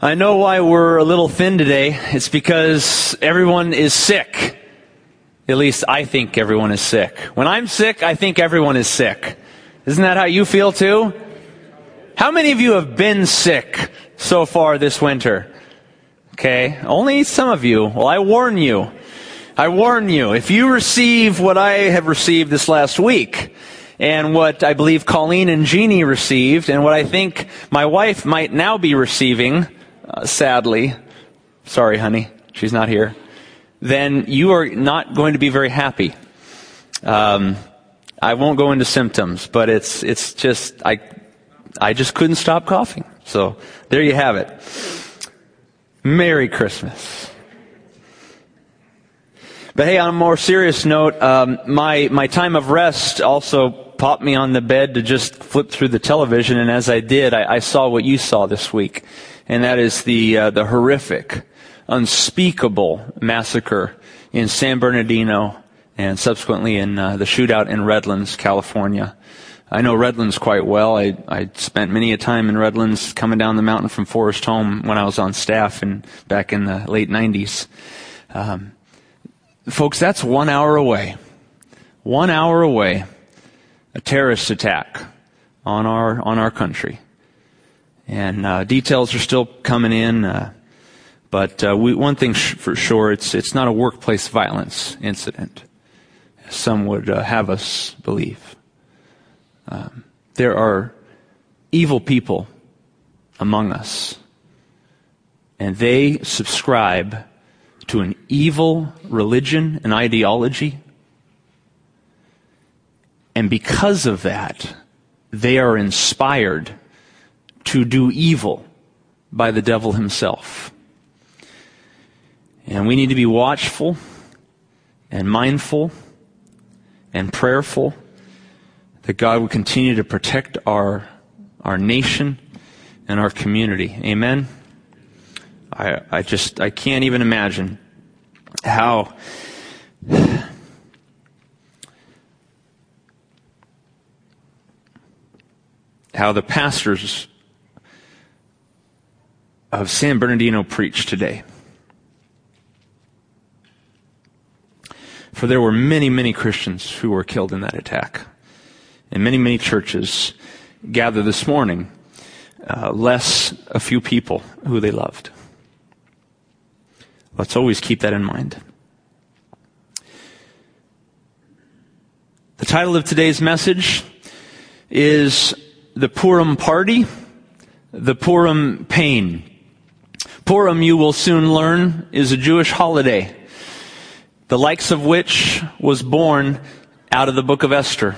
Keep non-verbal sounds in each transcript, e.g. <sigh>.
I know why we're a little thin today. It's because everyone is sick. At least I think everyone is sick. When I'm sick, I think everyone is sick. Isn't that how you feel too? How many of you have been sick so far this winter? Okay, only some of you. Well, I warn you. I warn you. If you receive what I have received this last week, and what I believe Colleen and Jeannie received, and what I think my wife might now be receiving, sadly, sorry, honey, she's not here, then you are not going to be very happy. Um, I won't go into symptoms, but it's it's just I I just couldn't stop coughing. So there you have it. Merry Christmas. But hey, on a more serious note, um, my my time of rest also popped me on the bed to just flip through the television, and as I did, I, I saw what you saw this week and that is the uh, the horrific, unspeakable massacre in San Bernardino and subsequently in uh, the shootout in Redlands, California. I know Redlands quite well. I, I spent many a time in Redlands coming down the mountain from Forest Home when I was on staff and back in the late 90s. Um, folks, that's one hour away. One hour away. A terrorist attack on our, on our country. And uh, details are still coming in, uh, but uh, we, one thing sh- for sure, it's it's not a workplace violence incident, as some would uh, have us believe. Um, there are evil people among us, and they subscribe to an evil religion and ideology. And because of that, they are inspired to do evil by the devil himself. And we need to be watchful and mindful and prayerful that God would continue to protect our, our nation and our community. Amen. I, I just, I can't even imagine how <sighs> how the pastors of San Bernardino preach today. For there were many, many Christians who were killed in that attack. And many, many churches gathered this morning, uh, less a few people who they loved. Let's always keep that in mind. The title of today's message is The Purim Party, the Purim Pain. Purim, you will soon learn, is a Jewish holiday, the likes of which was born out of the book of Esther.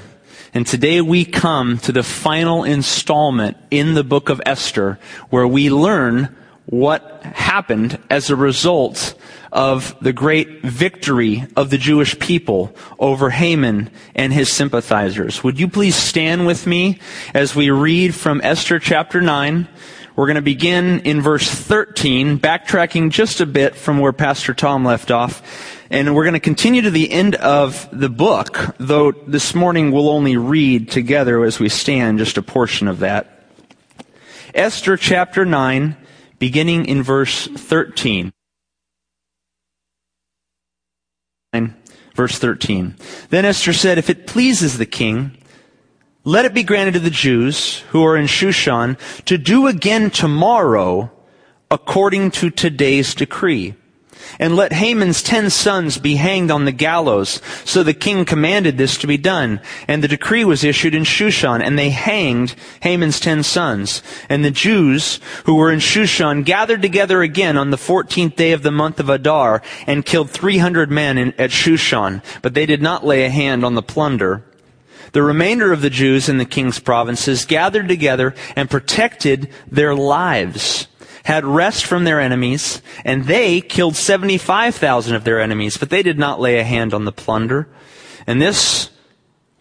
And today we come to the final installment in the book of Esther where we learn what happened as a result of the great victory of the Jewish people over Haman and his sympathizers. Would you please stand with me as we read from Esther chapter 9, we're going to begin in verse 13, backtracking just a bit from where Pastor Tom left off. And we're going to continue to the end of the book, though this morning we'll only read together as we stand just a portion of that. Esther chapter 9, beginning in verse 13. Verse 13. Then Esther said, If it pleases the king, let it be granted to the Jews who are in Shushan to do again tomorrow according to today's decree. And let Haman's ten sons be hanged on the gallows. So the king commanded this to be done. And the decree was issued in Shushan, and they hanged Haman's ten sons. And the Jews who were in Shushan gathered together again on the fourteenth day of the month of Adar, and killed three hundred men in, at Shushan. But they did not lay a hand on the plunder. The remainder of the Jews in the king's provinces gathered together and protected their lives, had rest from their enemies, and they killed 75,000 of their enemies, but they did not lay a hand on the plunder. And this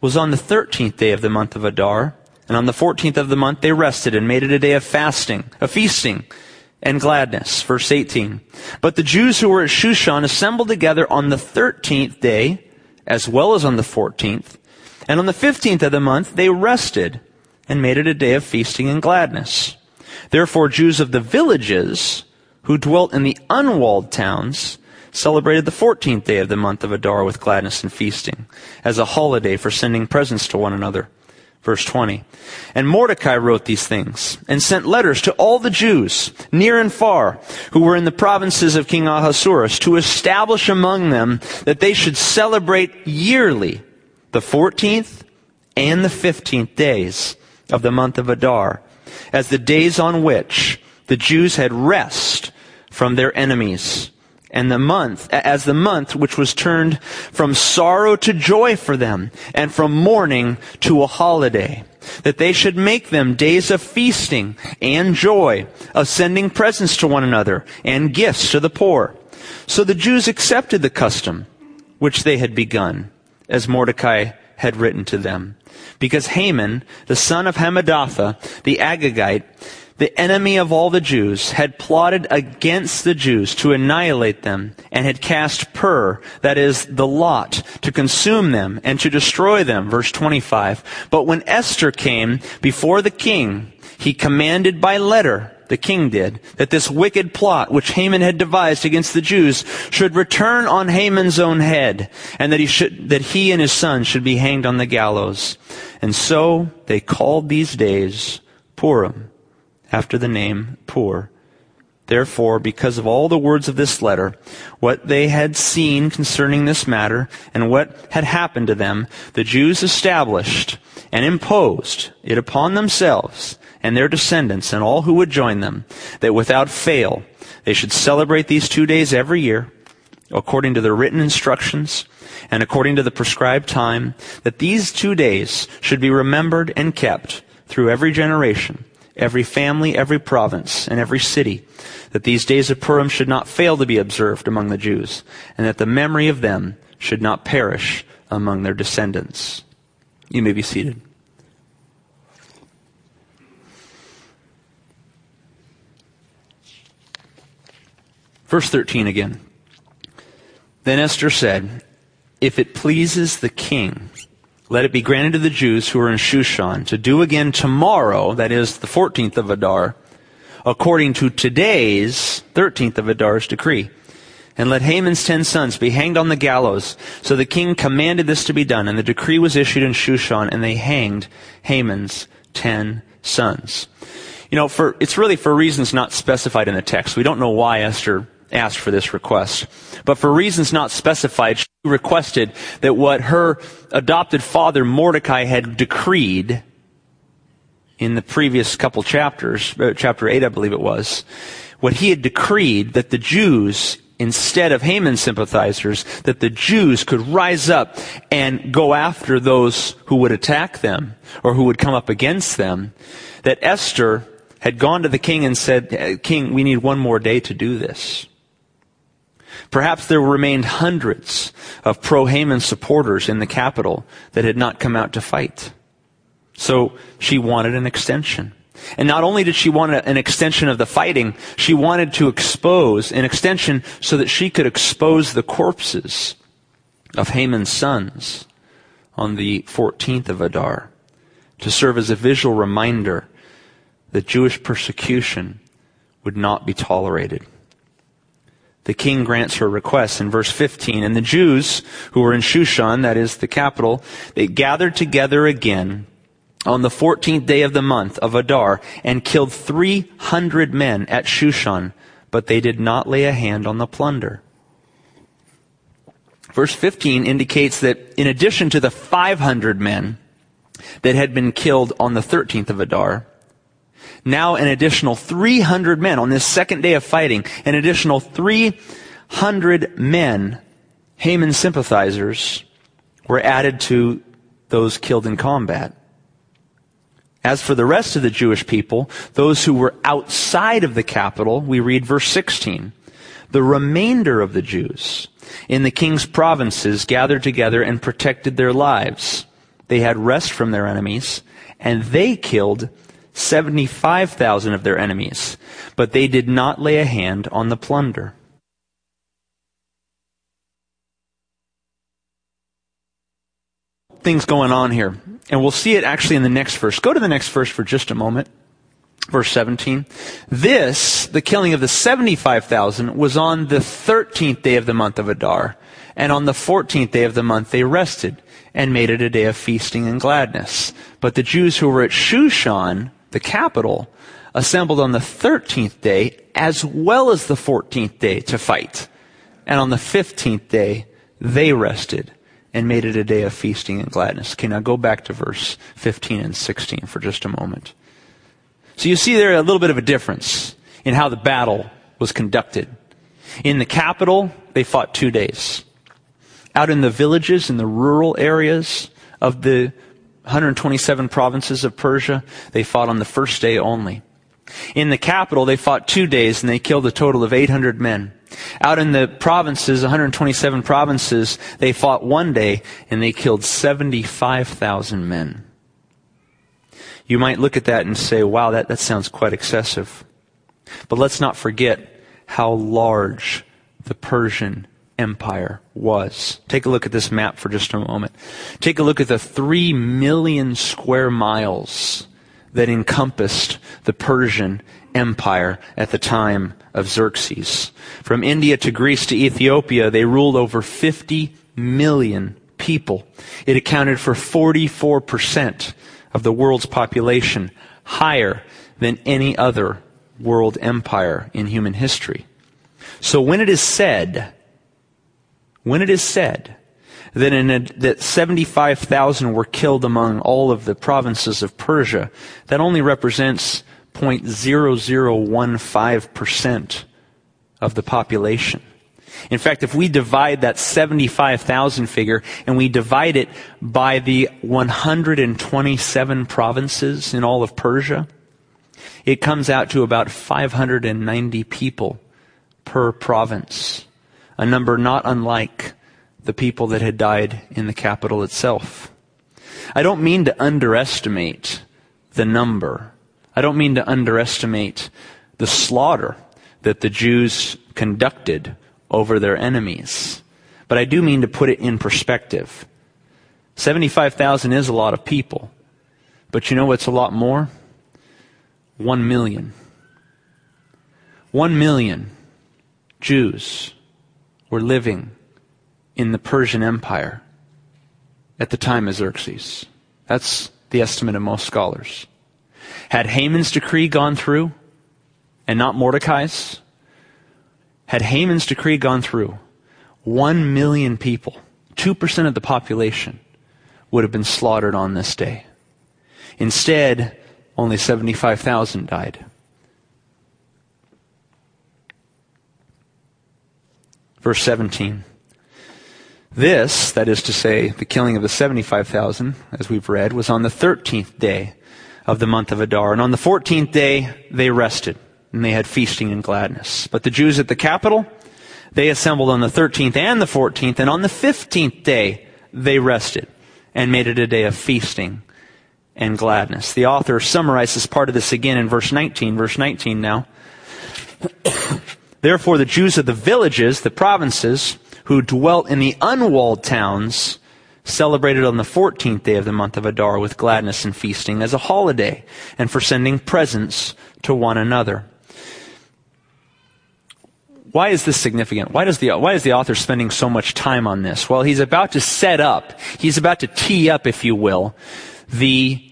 was on the 13th day of the month of Adar. And on the 14th of the month they rested and made it a day of fasting, a feasting, and gladness. Verse 18. But the Jews who were at Shushan assembled together on the 13th day, as well as on the 14th, and on the 15th of the month, they rested and made it a day of feasting and gladness. Therefore, Jews of the villages who dwelt in the unwalled towns celebrated the 14th day of the month of Adar with gladness and feasting, as a holiday for sending presents to one another. Verse 20. And Mordecai wrote these things and sent letters to all the Jews, near and far, who were in the provinces of King Ahasuerus, to establish among them that they should celebrate yearly the 14th and the 15th days of the month of Adar, as the days on which the Jews had rest from their enemies and the month, as the month which was turned from sorrow to joy for them, and from mourning to a holiday, that they should make them days of feasting and joy, of sending presents to one another, and gifts to the poor. So the Jews accepted the custom which they had begun, as Mordecai had written to them. Because Haman, the son of Hammedatha, the Agagite, the enemy of all the Jews, had plotted against the Jews to annihilate them and had cast pur, that is, the lot, to consume them and to destroy them. Verse 25. But when Esther came before the king, he commanded by letter, the king did, that this wicked plot which Haman had devised against the Jews should return on Haman's own head, and that he should, that he and his son should be hanged on the gallows. And so they called these days Purim after the name Pur. Therefore, because of all the words of this letter, what they had seen concerning this matter, and what had happened to them, the Jews established and imposed it upon themselves and their descendants and all who would join them, that without fail they should celebrate these two days every year, according to the written instructions and according to the prescribed time, that these two days should be remembered and kept through every generation every family, every province, and every city, that these days of Purim should not fail to be observed among the Jews, and that the memory of them should not perish among their descendants. You may be seated. Verse 13 again. Then Esther said, If it pleases the king, let it be granted to the Jews who are in Shushan to do again tomorrow, that is the 14th of Adar, according to today's 13th of Adar's decree. And let Haman's ten sons be hanged on the gallows. So the king commanded this to be done, and the decree was issued in Shushan, and they hanged Haman's ten sons. You know, for, it's really for reasons not specified in the text. We don't know why Esther asked for this request. But for reasons not specified, she requested that what her adopted father Mordecai had decreed in the previous couple chapters, uh, chapter 8 I believe it was, what he had decreed that the Jews instead of Haman's sympathizers, that the Jews could rise up and go after those who would attack them or who would come up against them, that Esther had gone to the king and said, King, we need one more day to do this. Perhaps there remained hundreds of pro-Haman supporters in the capital that had not come out to fight. So she wanted an extension. And not only did she want an extension of the fighting, she wanted to expose an extension so that she could expose the corpses of Haman's sons on the 14th of Adar to serve as a visual reminder that Jewish persecution would not be tolerated the king grants her request in verse 15. And the Jews who were in Shushan, that is the capital, they gathered together again on the 14th day of the month of Adar and killed 300 men at Shushan, but they did not lay a hand on the plunder. Verse 15 indicates that in addition to the 500 men that had been killed on the 13th of Adar, now an additional 300 men on this second day of fighting, an additional 300 men, Haman sympathizers, were added to those killed in combat. As for the rest of the Jewish people, those who were outside of the capital, we read verse 16. The remainder of the Jews in the king's provinces gathered together and protected their lives. They had rest from their enemies, and they killed 75,000 of their enemies, but they did not lay a hand on the plunder. Things going on here. And we'll see it actually in the next verse. Go to the next verse for just a moment. Verse 17. This, the killing of the 75,000, was on the 13th day of the month of Adar. And on the 14th day of the month they rested and made it a day of feasting and gladness. But the Jews who were at Shushan, the capital, assembled on the 13th day as well as the 14th day to fight. And on the 15th day they rested and made it a day of feasting and gladness. Okay, now go back to verse 15 and 16 for just a moment. So you see there a little bit of a difference in how the battle was conducted. In the capital, they fought two days. Out in the villages, in the rural areas of the 127 provinces of Persia, they fought on the first day only. In the capital, they fought two days and they killed a total of 800 men. Out in the provinces, 127 provinces, they fought one day and they killed 75,000 men. You might look at that and say, wow, that, that sounds quite excessive. But let's not forget how large the Persian Empire was. Take a look at this map for just a moment. Take a look at the three million square miles that encompassed the Persian Empire at the time of Xerxes. From India to Greece to Ethiopia, they ruled over 50 million people. It accounted for 44% of the world's population, higher than any other world empire in human history. So when it is said, when it is said that, a, that 75,000 were killed among all of the provinces of Persia, that only represents 0.0015% of the population. In fact, if we divide that 75,000 figure and we divide it by the 127 provinces in all of Persia, it comes out to about 590 people per province. A number not unlike the people that had died in the capital itself. I don't mean to underestimate the number. I don't mean to underestimate the slaughter that the Jews conducted over their enemies. But I do mean to put it in perspective. 75,000 is a lot of people. But you know what's a lot more? One million. One million Jews were living in the Persian Empire at the time of Xerxes. That's the estimate of most scholars. Had Haman's decree gone through and not Mordecai's, had Haman's decree gone through, one million people, 2% of the population, would have been slaughtered on this day. Instead, only 75,000 died. Verse 17. This, that is to say, the killing of the 75,000, as we've read, was on the 13th day of the month of Adar. And on the 14th day, they rested and they had feasting and gladness. But the Jews at the capital, they assembled on the 13th and the 14th, and on the 15th day, they rested and made it a day of feasting and gladness. The author summarizes part of this again in verse 19. Verse 19 now. Therefore, the Jews of the villages, the provinces, who dwelt in the unwalled towns, celebrated on the 14th day of the month of Adar with gladness and feasting as a holiday, and for sending presents to one another. Why is this significant? Why does the, why is the author spending so much time on this? Well, he's about to set up, he's about to tee up, if you will, the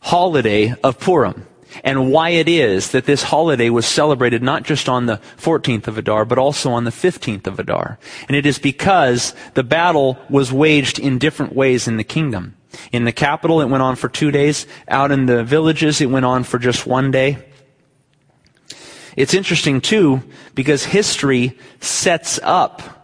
holiday of Purim and why it is that this holiday was celebrated not just on the 14th of Adar, but also on the 15th of Adar. And it is because the battle was waged in different ways in the kingdom. In the capital, it went on for two days. Out in the villages, it went on for just one day. It's interesting too, because history sets up,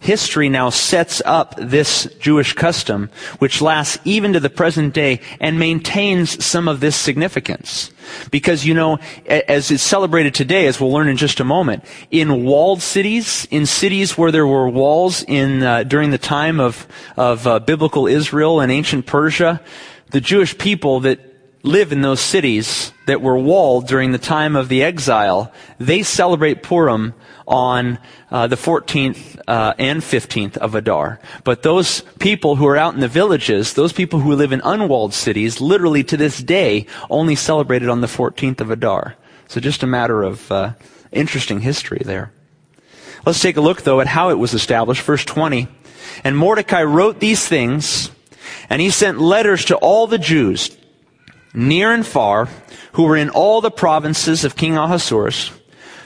history now sets up this Jewish custom, which lasts even to the present day and maintains some of this significance. Because, you know, as it's celebrated today, as we'll learn in just a moment, in walled cities, in cities where there were walls in, uh, during the time of, of uh, biblical Israel and ancient Persia, the Jewish people that live in those cities that were walled during the time of the exile, they celebrate Purim on uh, the 14th uh, and 15th of Adar. But those people who are out in the villages, those people who live in unwalled cities, literally to this day, only celebrate it on the 14th of Adar. So just a matter of uh, interesting history there. Let's take a look, though, at how it was established. Verse 20. And Mordecai wrote these things, and he sent letters to all the Jews, near and far, who were in all the provinces of King Ahasuerus,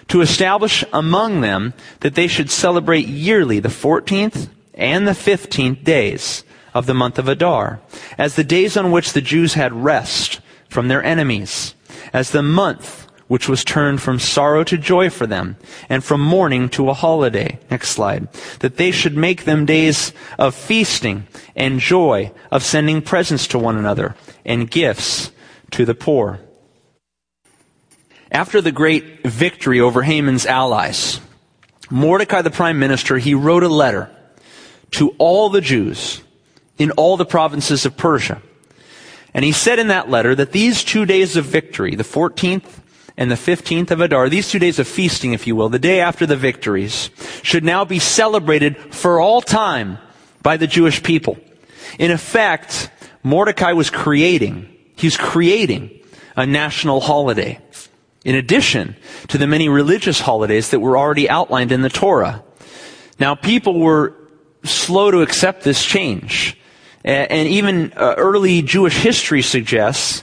to establish among them that they should celebrate yearly the 14th and the 15th days of the month of Adar, as the days on which the Jews had rest from their enemies, as the month which was turned from sorrow to joy for them, and from mourning to a holiday. Next slide. That they should make them days of feasting and joy, of sending presents to one another, and gifts to the poor. After the great victory over Haman's allies, Mordecai the prime minister, he wrote a letter to all the Jews in all the provinces of Persia. And he said in that letter that these two days of victory, the 14th and the 15th of Adar, these two days of feasting, if you will, the day after the victories, should now be celebrated for all time by the Jewish people. In effect, Mordecai was creating, he's creating a national holiday. In addition to the many religious holidays that were already outlined in the Torah. Now, people were slow to accept this change. And even uh, early Jewish history suggests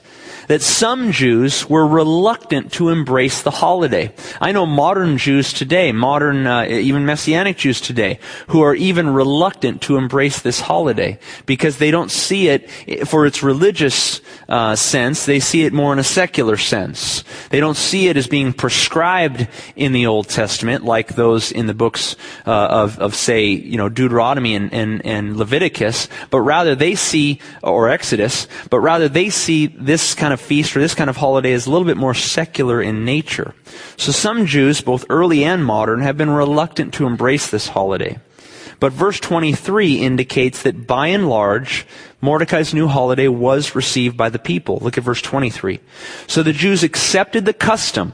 that some Jews were reluctant to embrace the holiday. I know modern Jews today, modern, uh, even Messianic Jews today, who are even reluctant to embrace this holiday because they don't see it for its religious uh, sense. They see it more in a secular sense. They don't see it as being prescribed in the Old Testament like those in the books uh, of, of, say, you know, Deuteronomy and, and, and Leviticus, but rather they see, or Exodus, but rather they see this kind of of feast or this kind of holiday is a little bit more secular in nature. So some Jews, both early and modern, have been reluctant to embrace this holiday. But verse 23 indicates that by and large, Mordecai's new holiday was received by the people. Look at verse 23. So the Jews accepted the custom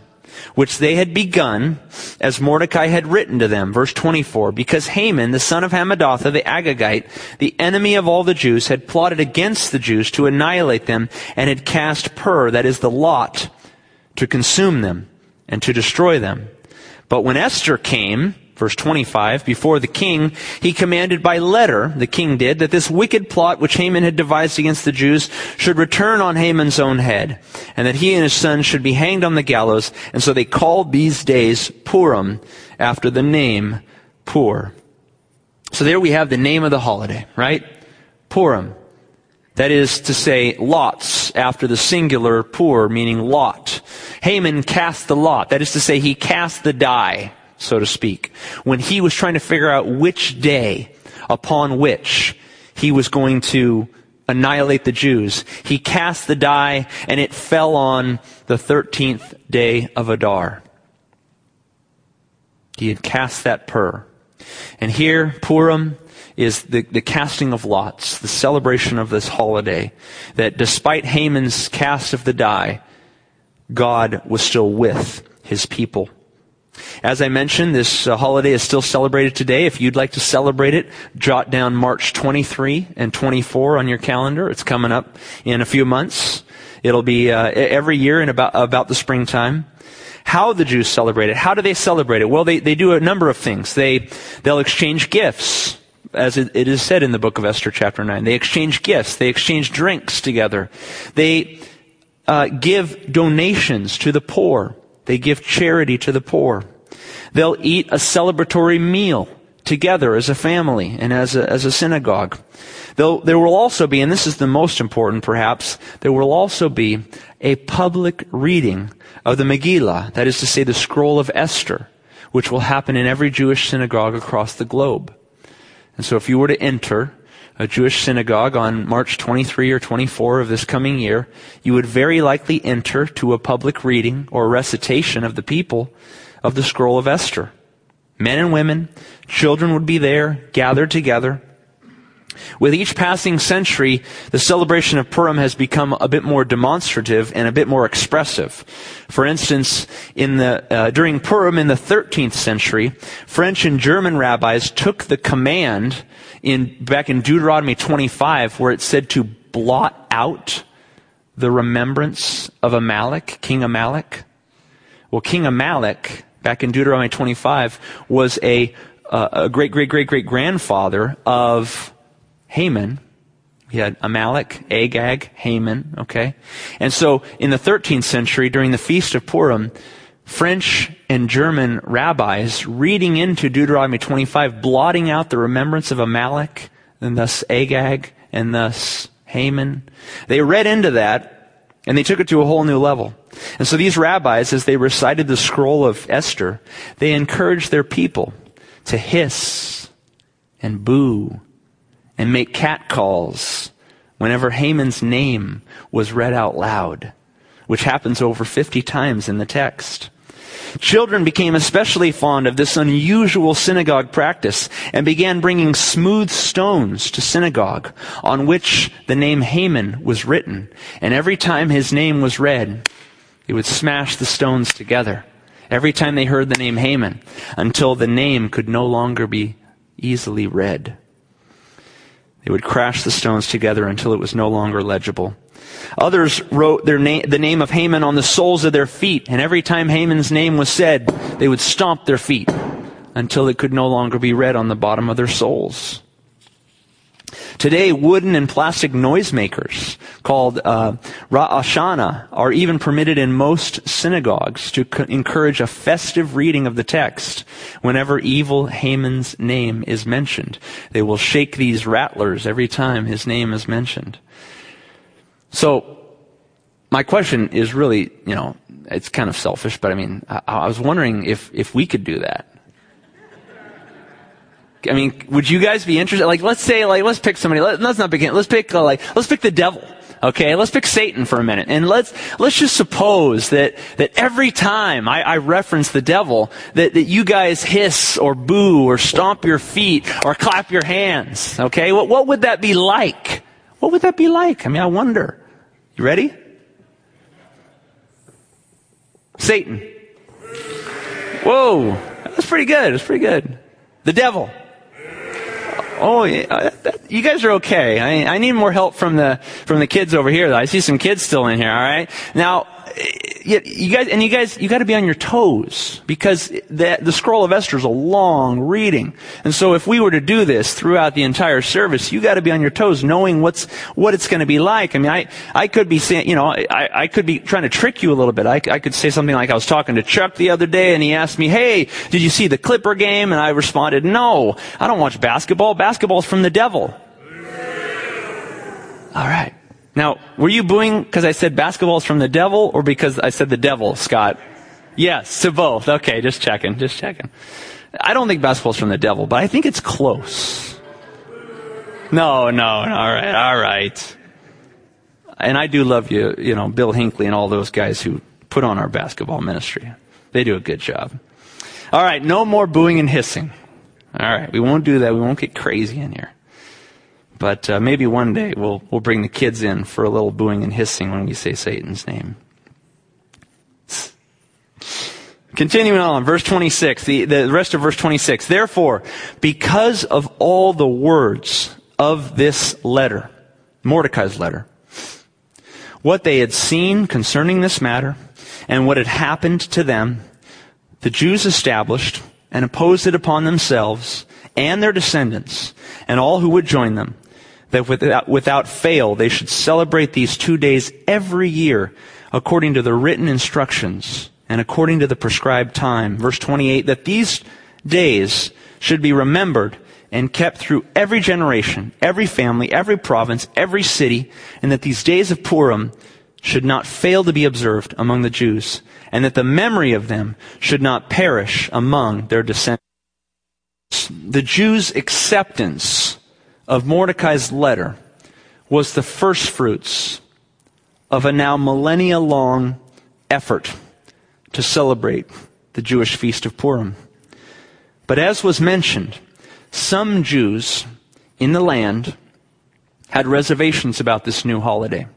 which they had begun as Mordecai had written to them. Verse 24, because Haman, the son of Hammedatha, the Agagite, the enemy of all the Jews, had plotted against the Jews to annihilate them and had cast pur, that is the lot, to consume them and to destroy them. But when Esther came, Verse 25, before the king, he commanded by letter, the king did, that this wicked plot which Haman had devised against the Jews should return on Haman's own head, and that he and his sons should be hanged on the gallows. And so they called these days Purim, after the name Pur. So there we have the name of the holiday, right? Purim. That is to say, lots, after the singular Pur, meaning lot. Haman cast the lot. That is to say, he cast the die so to speak, when he was trying to figure out which day upon which he was going to annihilate the Jews. He cast the die and it fell on the 13th day of Adar. He had cast that pur. And here, Purim is the, the casting of lots, the celebration of this holiday, that despite Haman's cast of the die, God was still with his people. As I mentioned, this uh, holiday is still celebrated today. If you'd like to celebrate it, jot down March 23 and 24 on your calendar. It's coming up in a few months. It'll be uh, every year in about about the springtime. How the Jews celebrate it? How do they celebrate it? Well, they, they do a number of things. They they'll exchange gifts, as it, is said in the book of Esther, chapter nine. They exchange gifts. They exchange drinks together. They uh, give donations to the poor. They give charity to the poor. They'll eat a celebratory meal together as a family and as a, as a synagogue. They'll, there will also be, and this is the most important perhaps, there will also be a public reading of the Megillah, that is to say the scroll of Esther, which will happen in every Jewish synagogue across the globe. And so if you were to enter a Jewish synagogue on March 23 or 24 of this coming year, you would very likely enter to a public reading or recitation of the people of the scroll of Esther. Men and women, children would be there, gathered together. With each passing century, the celebration of Purim has become a bit more demonstrative and a bit more expressive. For instance, in the, uh, during Purim in the 13th century, French and German rabbis took the command in, back in Deuteronomy 25 where it said to blot out the remembrance of Amalek, King Amalek. Well, King Amalek, back in Deuteronomy 25, was a, uh, a great, great, great, great grandfather of Haman. He had Amalek, Agag, Haman, okay? And so in the 13th century, during the Feast of Purim, French and German rabbis reading into Deuteronomy 25, blotting out the remembrance of Amalek, and thus Agag, and thus Haman. They read into that, and they took it to a whole new level. And so these rabbis, as they recited the scroll of Esther, they encouraged their people to hiss and boo and make catcalls whenever Haman's name was read out loud, which happens over 50 times in the text. Children became especially fond of this unusual synagogue practice and began bringing smooth stones to synagogue on which the name Haman was written. And every time his name was read, they would smash the stones together. Every time they heard the name Haman until the name could no longer be easily read. They would crash the stones together until it was no longer legible. Others wrote na- the name of Haman on the soles of their feet, and every time Haman's name was said, they would stomp their feet until it could no longer be read on the bottom of their soles. Today, wooden and plastic noisemakers called uh, ra'ashana are even permitted in most synagogues to co- encourage a festive reading of the text whenever evil Haman's name is mentioned. They will shake these rattlers every time his name is mentioned. So, my question is really, you know, it's kind of selfish, but I mean, I, I was wondering if, if we could do that. I mean, would you guys be interested? Like, let's say, like, let's pick somebody. Let, us not begin. Let's pick, uh, like, let's pick the devil. Okay, let's pick Satan for a minute, and let's let's just suppose that that every time I, I reference the devil, that that you guys hiss or boo or stomp your feet or clap your hands. Okay, what what would that be like? What would that be like? I mean, I wonder. You ready? Satan. Whoa, that's pretty good. That's pretty good. The devil. Oh, yeah, uh, you guys are okay. I, I need more help from the from the kids over here. I see some kids still in here. All right. Now, you guys, and you guys, you got to be on your toes because the, the scroll of Esther is a long reading, and so if we were to do this throughout the entire service, you got to be on your toes, knowing what's what it's going to be like. I mean, I I could be saying, you know, I I could be trying to trick you a little bit. I I could say something like I was talking to Chuck the other day, and he asked me, "Hey, did you see the Clipper game?" And I responded, "No, I don't watch basketball. Basketball's from the devil." All right. Now, were you booing because I said basketball is from the devil or because I said the devil, Scott? Yes, to both. Okay, just checking, just checking. I don't think basketball's from the devil, but I think it's close. No, no, all right, all right. And I do love you, you know, Bill Hinckley and all those guys who put on our basketball ministry. They do a good job. All right, no more booing and hissing. All right, we won't do that. We won't get crazy in here. But uh, maybe one day we'll, we'll bring the kids in for a little booing and hissing when we say Satan's name. Continuing on, verse 26, the, the rest of verse 26. Therefore, because of all the words of this letter, Mordecai's letter, what they had seen concerning this matter, and what had happened to them, the Jews established and imposed it upon themselves and their descendants and all who would join them that without, uh, without fail they should celebrate these two days every year according to the written instructions and according to the prescribed time. Verse 28, that these days should be remembered and kept through every generation, every family, every province, every city, and that these days of Purim should not fail to be observed among the Jews, and that the memory of them should not perish among their descendants. The Jews' acceptance of Mordecai's letter was the first fruits of a now millennia long effort to celebrate the Jewish feast of Purim. But as was mentioned, some Jews in the land had reservations about this new holiday.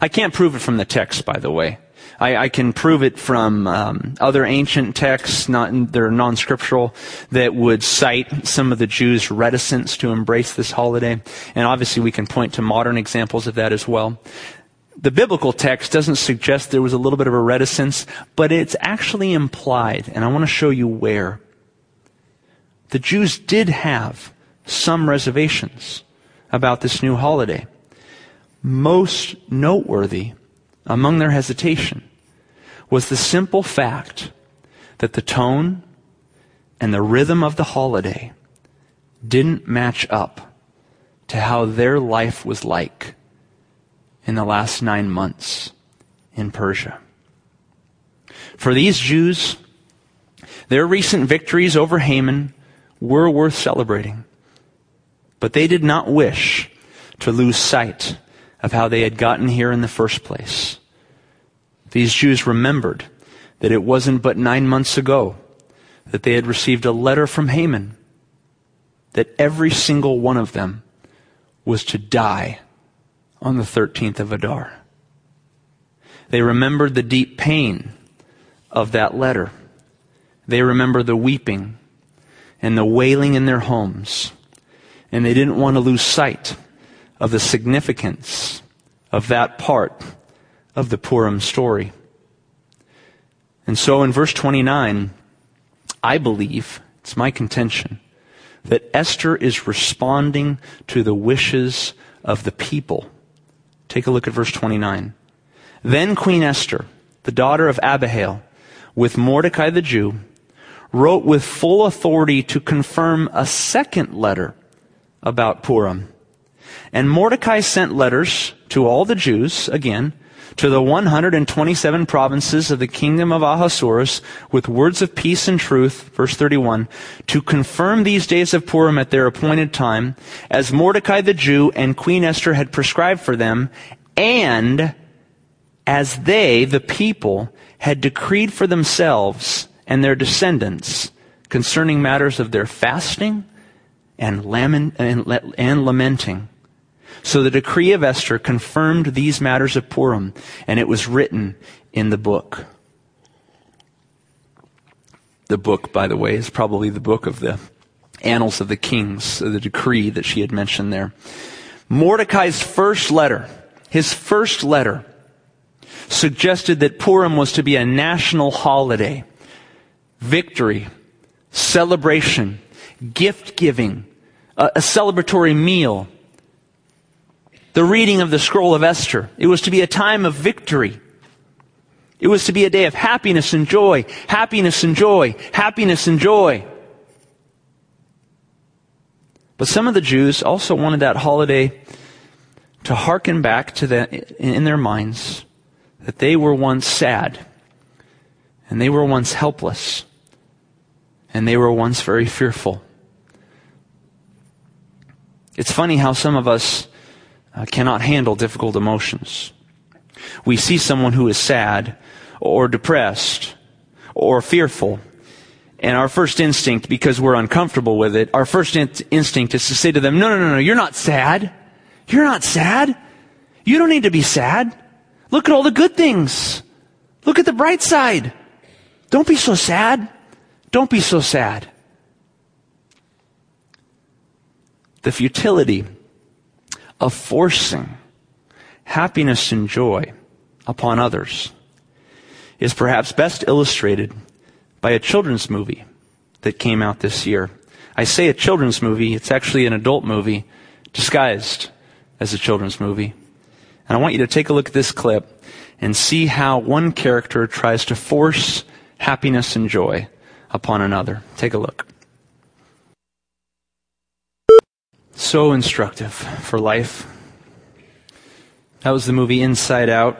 I can't prove it from the text, by the way. I, I can prove it from um, other ancient texts, not they're non-scriptural, that would cite some of the Jews' reticence to embrace this holiday, and obviously we can point to modern examples of that as well. The biblical text doesn't suggest there was a little bit of a reticence, but it's actually implied, and I want to show you where. The Jews did have some reservations about this new holiday. Most noteworthy among their hesitation was the simple fact that the tone and the rhythm of the holiday didn't match up to how their life was like in the last nine months in Persia. For these Jews, their recent victories over Haman were worth celebrating, but they did not wish to lose sight of how they had gotten here in the first place. These Jews remembered that it wasn't but nine months ago that they had received a letter from Haman that every single one of them was to die on the 13th of Adar. They remembered the deep pain of that letter. They remember the weeping and the wailing in their homes. And they didn't want to lose sight of the significance of that part of the Purim story. And so in verse 29, I believe, it's my contention, that Esther is responding to the wishes of the people. Take a look at verse 29. Then Queen Esther, the daughter of Abihail, with Mordecai the Jew, wrote with full authority to confirm a second letter about Purim. And Mordecai sent letters to all the Jews, again, to the 127 provinces of the kingdom of Ahasuerus with words of peace and truth, verse 31, to confirm these days of Purim at their appointed time, as Mordecai the Jew and Queen Esther had prescribed for them, and as they, the people, had decreed for themselves and their descendants concerning matters of their fasting and, lament, and, and lamenting so the decree of Esther confirmed these matters of Purim, and it was written in the book. The book, by the way, is probably the book of the Annals of the Kings, the decree that she had mentioned there. Mordecai's first letter, his first letter, suggested that Purim was to be a national holiday. Victory, celebration, gift giving, a, a celebratory meal, the reading of the scroll of Esther. It was to be a time of victory. It was to be a day of happiness and joy, happiness and joy, happiness and joy. But some of the Jews also wanted that holiday to hearken back to the, in their minds that they were once sad and they were once helpless and they were once very fearful. It's funny how some of us uh, cannot handle difficult emotions. We see someone who is sad or depressed or fearful. And our first instinct, because we're uncomfortable with it, our first in- instinct is to say to them, no, no, no, no, you're not sad. You're not sad. You don't need to be sad. Look at all the good things. Look at the bright side. Don't be so sad. Don't be so sad. The futility of forcing happiness and joy upon others is perhaps best illustrated by a children's movie that came out this year. I say a children's movie, it's actually an adult movie disguised as a children's movie. And I want you to take a look at this clip and see how one character tries to force happiness and joy upon another. Take a look. So instructive for life. That was the movie Inside Out.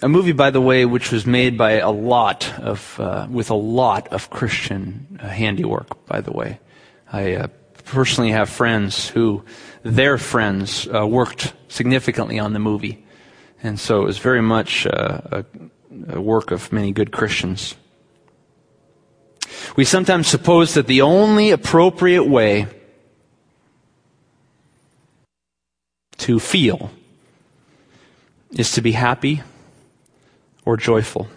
A movie, by the way, which was made by a lot of, uh, with a lot of Christian uh, handiwork, by the way. I uh, personally have friends who, their friends, uh, worked significantly on the movie. And so it was very much uh, a, a work of many good Christians. We sometimes suppose that the only appropriate way to feel is to be happy or joyful.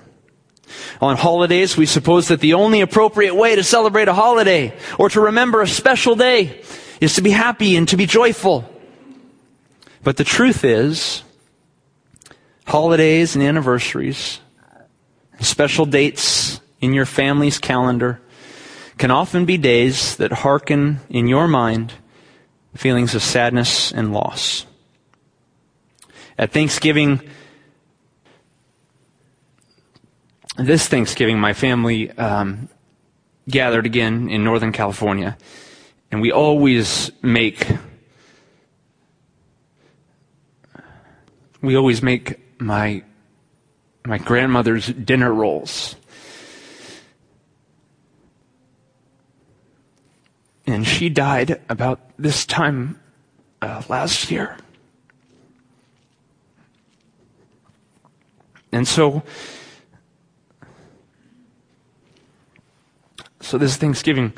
On holidays, we suppose that the only appropriate way to celebrate a holiday or to remember a special day is to be happy and to be joyful. But the truth is, holidays and anniversaries, special dates in your family's calendar can often be days that hearken in your mind feelings of sadness and loss. At Thanksgiving, this Thanksgiving, my family um, gathered again in Northern California, and we always make we always make my my grandmother's dinner rolls. And she died about this time uh, last year. And so So this Thanksgiving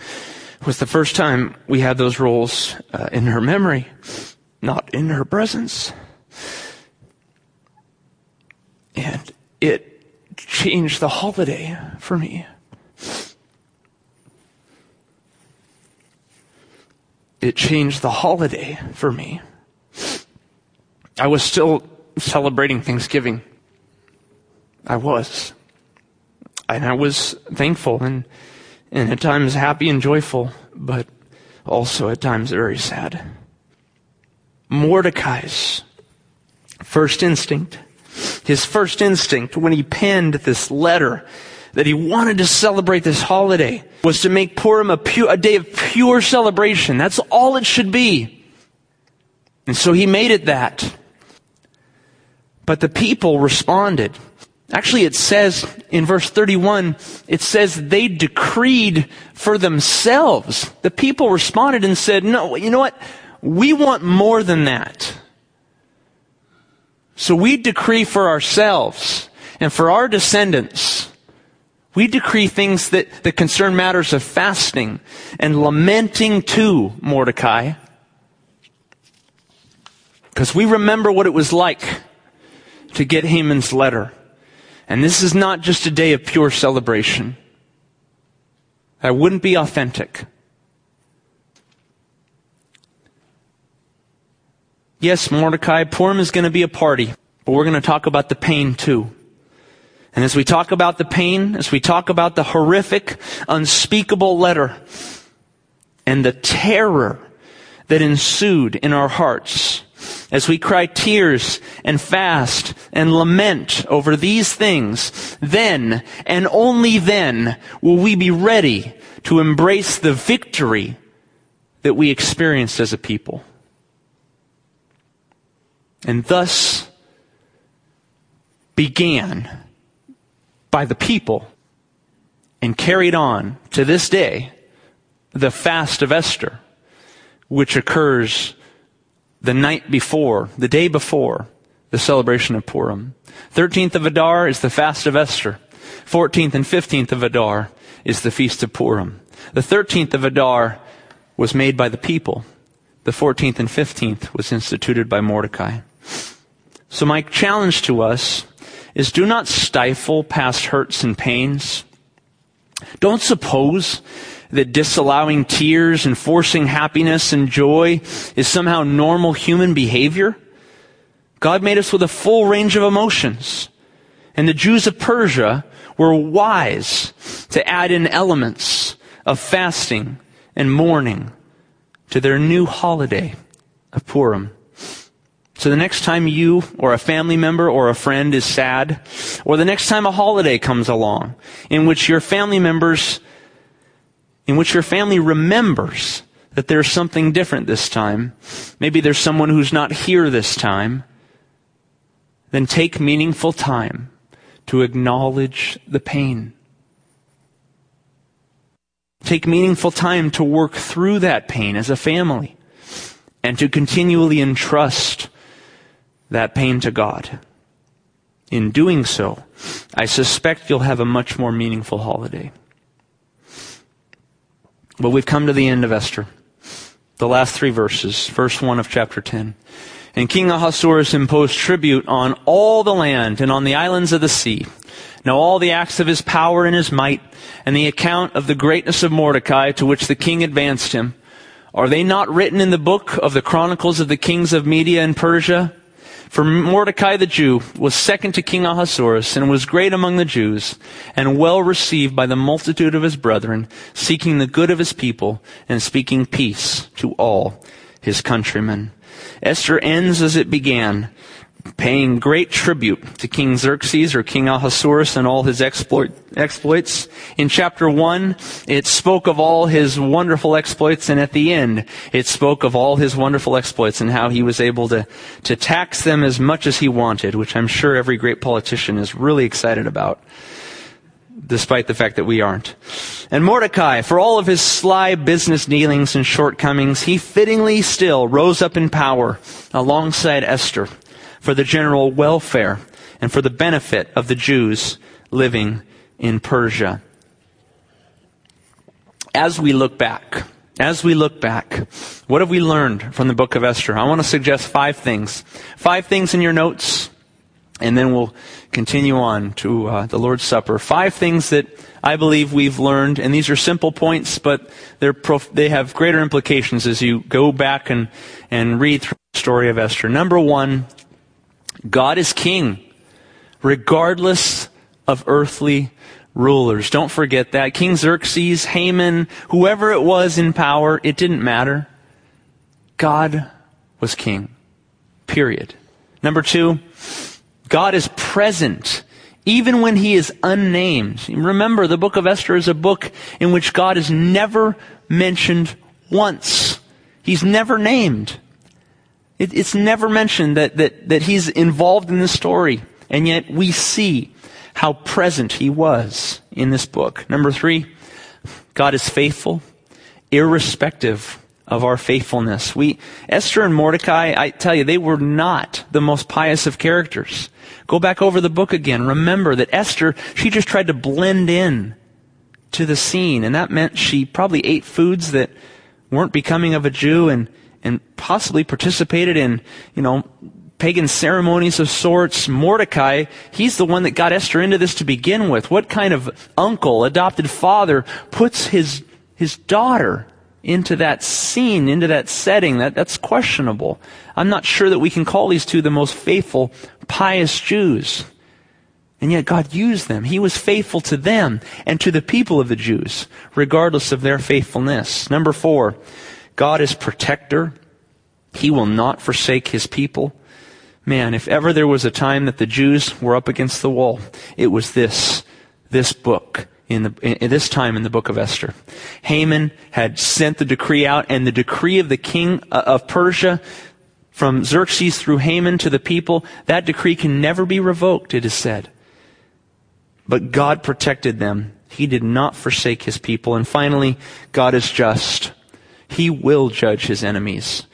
was the first time we had those rolls uh, in her memory, not in her presence. And it changed the holiday for me. It changed the holiday for me. I was still celebrating Thanksgiving. I was. And I was thankful and and at times happy and joyful, but also at times very sad. Mordecai's first instinct, his first instinct when he penned this letter that he wanted to celebrate this holiday was to make Purim a, pure, a day of pure celebration. That's all it should be. And so he made it that. But the people responded. Actually, it says in verse 31, it says they decreed for themselves. The people responded and said, no, you know what? We want more than that. So we decree for ourselves and for our descendants. We decree things that, that concern matters of fasting and lamenting to Mordecai. Because we remember what it was like to get Haman's letter. And this is not just a day of pure celebration. That wouldn't be authentic. Yes, Mordecai, Purim is going to be a party, but we're going to talk about the pain too. And as we talk about the pain, as we talk about the horrific, unspeakable letter, and the terror that ensued in our hearts, as we cry tears and fast and lament over these things, then and only then will we be ready to embrace the victory that we experienced as a people. And thus began by the people and carried on to this day the fast of Esther, which occurs the night before, the day before the celebration of Purim. 13th of Adar is the fast of Esther. 14th and 15th of Adar is the feast of Purim. The 13th of Adar was made by the people. The 14th and 15th was instituted by Mordecai. So my challenge to us is do not stifle past hurts and pains. Don't suppose that disallowing tears and forcing happiness and joy is somehow normal human behavior. God made us with a full range of emotions. And the Jews of Persia were wise to add in elements of fasting and mourning to their new holiday of Purim. So the next time you or a family member or a friend is sad, or the next time a holiday comes along in which your family members in which your family remembers that there's something different this time, maybe there's someone who's not here this time, then take meaningful time to acknowledge the pain. Take meaningful time to work through that pain as a family and to continually entrust that pain to God. In doing so, I suspect you'll have a much more meaningful holiday. But we've come to the end of Esther. The last three verses, verse 1 of chapter 10. And King Ahasuerus imposed tribute on all the land and on the islands of the sea. Now all the acts of his power and his might, and the account of the greatness of Mordecai to which the king advanced him, are they not written in the book of the chronicles of the kings of Media and Persia? For Mordecai the Jew was second to King Ahasuerus and was great among the Jews and well received by the multitude of his brethren, seeking the good of his people and speaking peace to all his countrymen. Esther ends as it began, paying great tribute to King Xerxes or King Ahasuerus and all his exploit, exploits. In chapter 1, it spoke of all his wonderful exploits, and at the end, it spoke of all his wonderful exploits and how he was able to, to tax them as much as he wanted, which I'm sure every great politician is really excited about despite the fact that we aren't. And Mordecai, for all of his sly business dealings and shortcomings, he fittingly still rose up in power alongside Esther for the general welfare and for the benefit of the Jews living in Persia. As we look back, as we look back, what have we learned from the book of Esther? I want to suggest five things. Five things in your notes, and then we'll continue on to uh, the Lord's Supper. Five things that I believe we've learned, and these are simple points, but prof- they have greater implications as you go back and, and read through the story of Esther. Number one, God is king, regardless of earthly rulers. Don't forget that. King Xerxes, Haman, whoever it was in power, it didn't matter. God was king. Period. Number two, God is present even when he is unnamed. Remember, the book of Esther is a book in which God is never mentioned once. He's never named. It, it's never mentioned that, that, that he's involved in the story. And yet we see how present he was in this book. Number three, God is faithful, irrespective of our faithfulness. We, Esther and Mordecai, I tell you, they were not the most pious of characters. Go back over the book again. Remember that Esther, she just tried to blend in to the scene, and that meant she probably ate foods that weren't becoming of a Jew and, and possibly participated in, you know, pagan ceremonies of sorts. Mordecai, he's the one that got Esther into this to begin with. What kind of uncle, adopted father, puts his, his daughter into that scene, into that setting, that, that's questionable. I'm not sure that we can call these two the most faithful, pious Jews. And yet God used them. He was faithful to them and to the people of the Jews, regardless of their faithfulness. Number four, God is protector. He will not forsake his people. Man, if ever there was a time that the Jews were up against the wall, it was this, this book in, the, in this time in the book of Esther. Haman had sent the decree out, and the decree of the king uh, of Persia, from Xerxes through Haman to the people, that decree can never be revoked, it is said. But God protected them. He did not forsake his people. And finally, God is just. He will judge his enemies.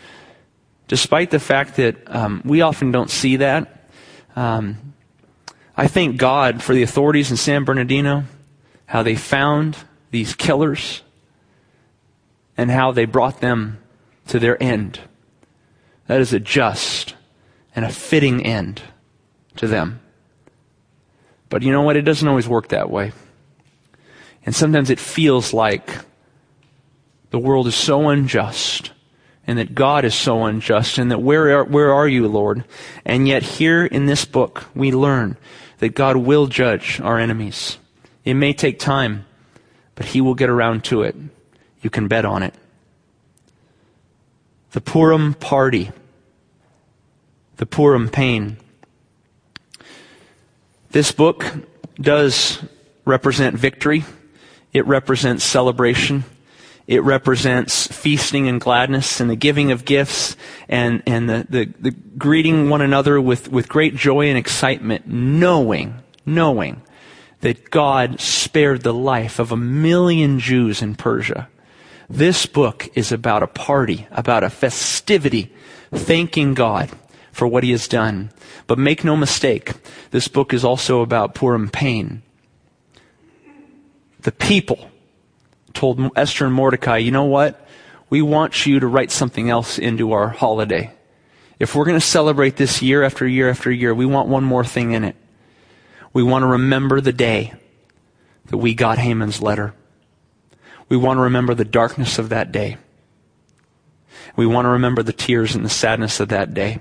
Despite the fact that um, we often don't see that, um, I thank God for the authorities in San Bernardino how they found these killers and how they brought them to their end. That is a just and a fitting end to them. But you know what? It doesn't always work that way. And sometimes it feels like the world is so unjust and that God is so unjust and that where are, where are you, Lord? And yet here in this book, we learn that God will judge our enemies. It may take time, but He will get around to it. You can bet on it. The Purim party, the Purim pain. This book does represent victory. It represents celebration. It represents feasting and gladness and the giving of gifts and, and the, the, the greeting one another with, with great joy and excitement, knowing, knowing that God spared the life of a million Jews in Persia. This book is about a party, about a festivity, thanking God for what he has done. But make no mistake, this book is also about Purim pain. The people told Esther and Mordecai, you know what? We want you to write something else into our holiday. if we're going to celebrate this year after year after year, we want one more thing in it. We want to remember the day that we got Haman's letter. We want to remember the darkness of that day. We want to remember the tears and the sadness of that day.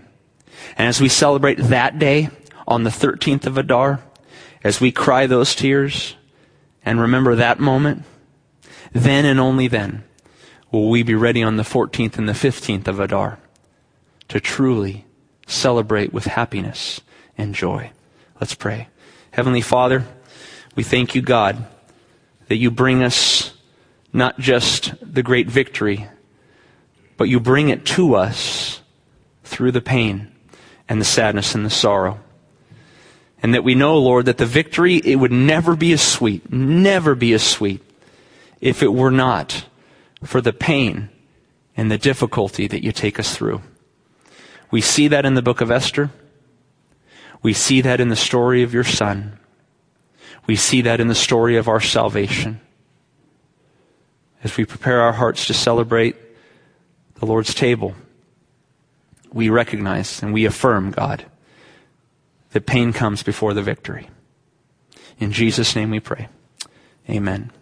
And as we celebrate that day on the 13th of Adar, as we cry those tears and remember that moment, then and only then will we be ready on the 14th and the 15th of Adar to truly celebrate with happiness and joy. Let's pray. Heavenly Father, we thank you, God, that you bring us not just the great victory, but you bring it to us through the pain and the sadness and the sorrow. And that we know, Lord, that the victory, it would never be as sweet, never be as sweet, if it were not for the pain and the difficulty that you take us through. We see that in the book of Esther. We see that in the story of your son. We see that in the story of our salvation. As we prepare our hearts to celebrate the Lord's table, we recognize and we affirm, God, that pain comes before the victory. In Jesus' name we pray. Amen.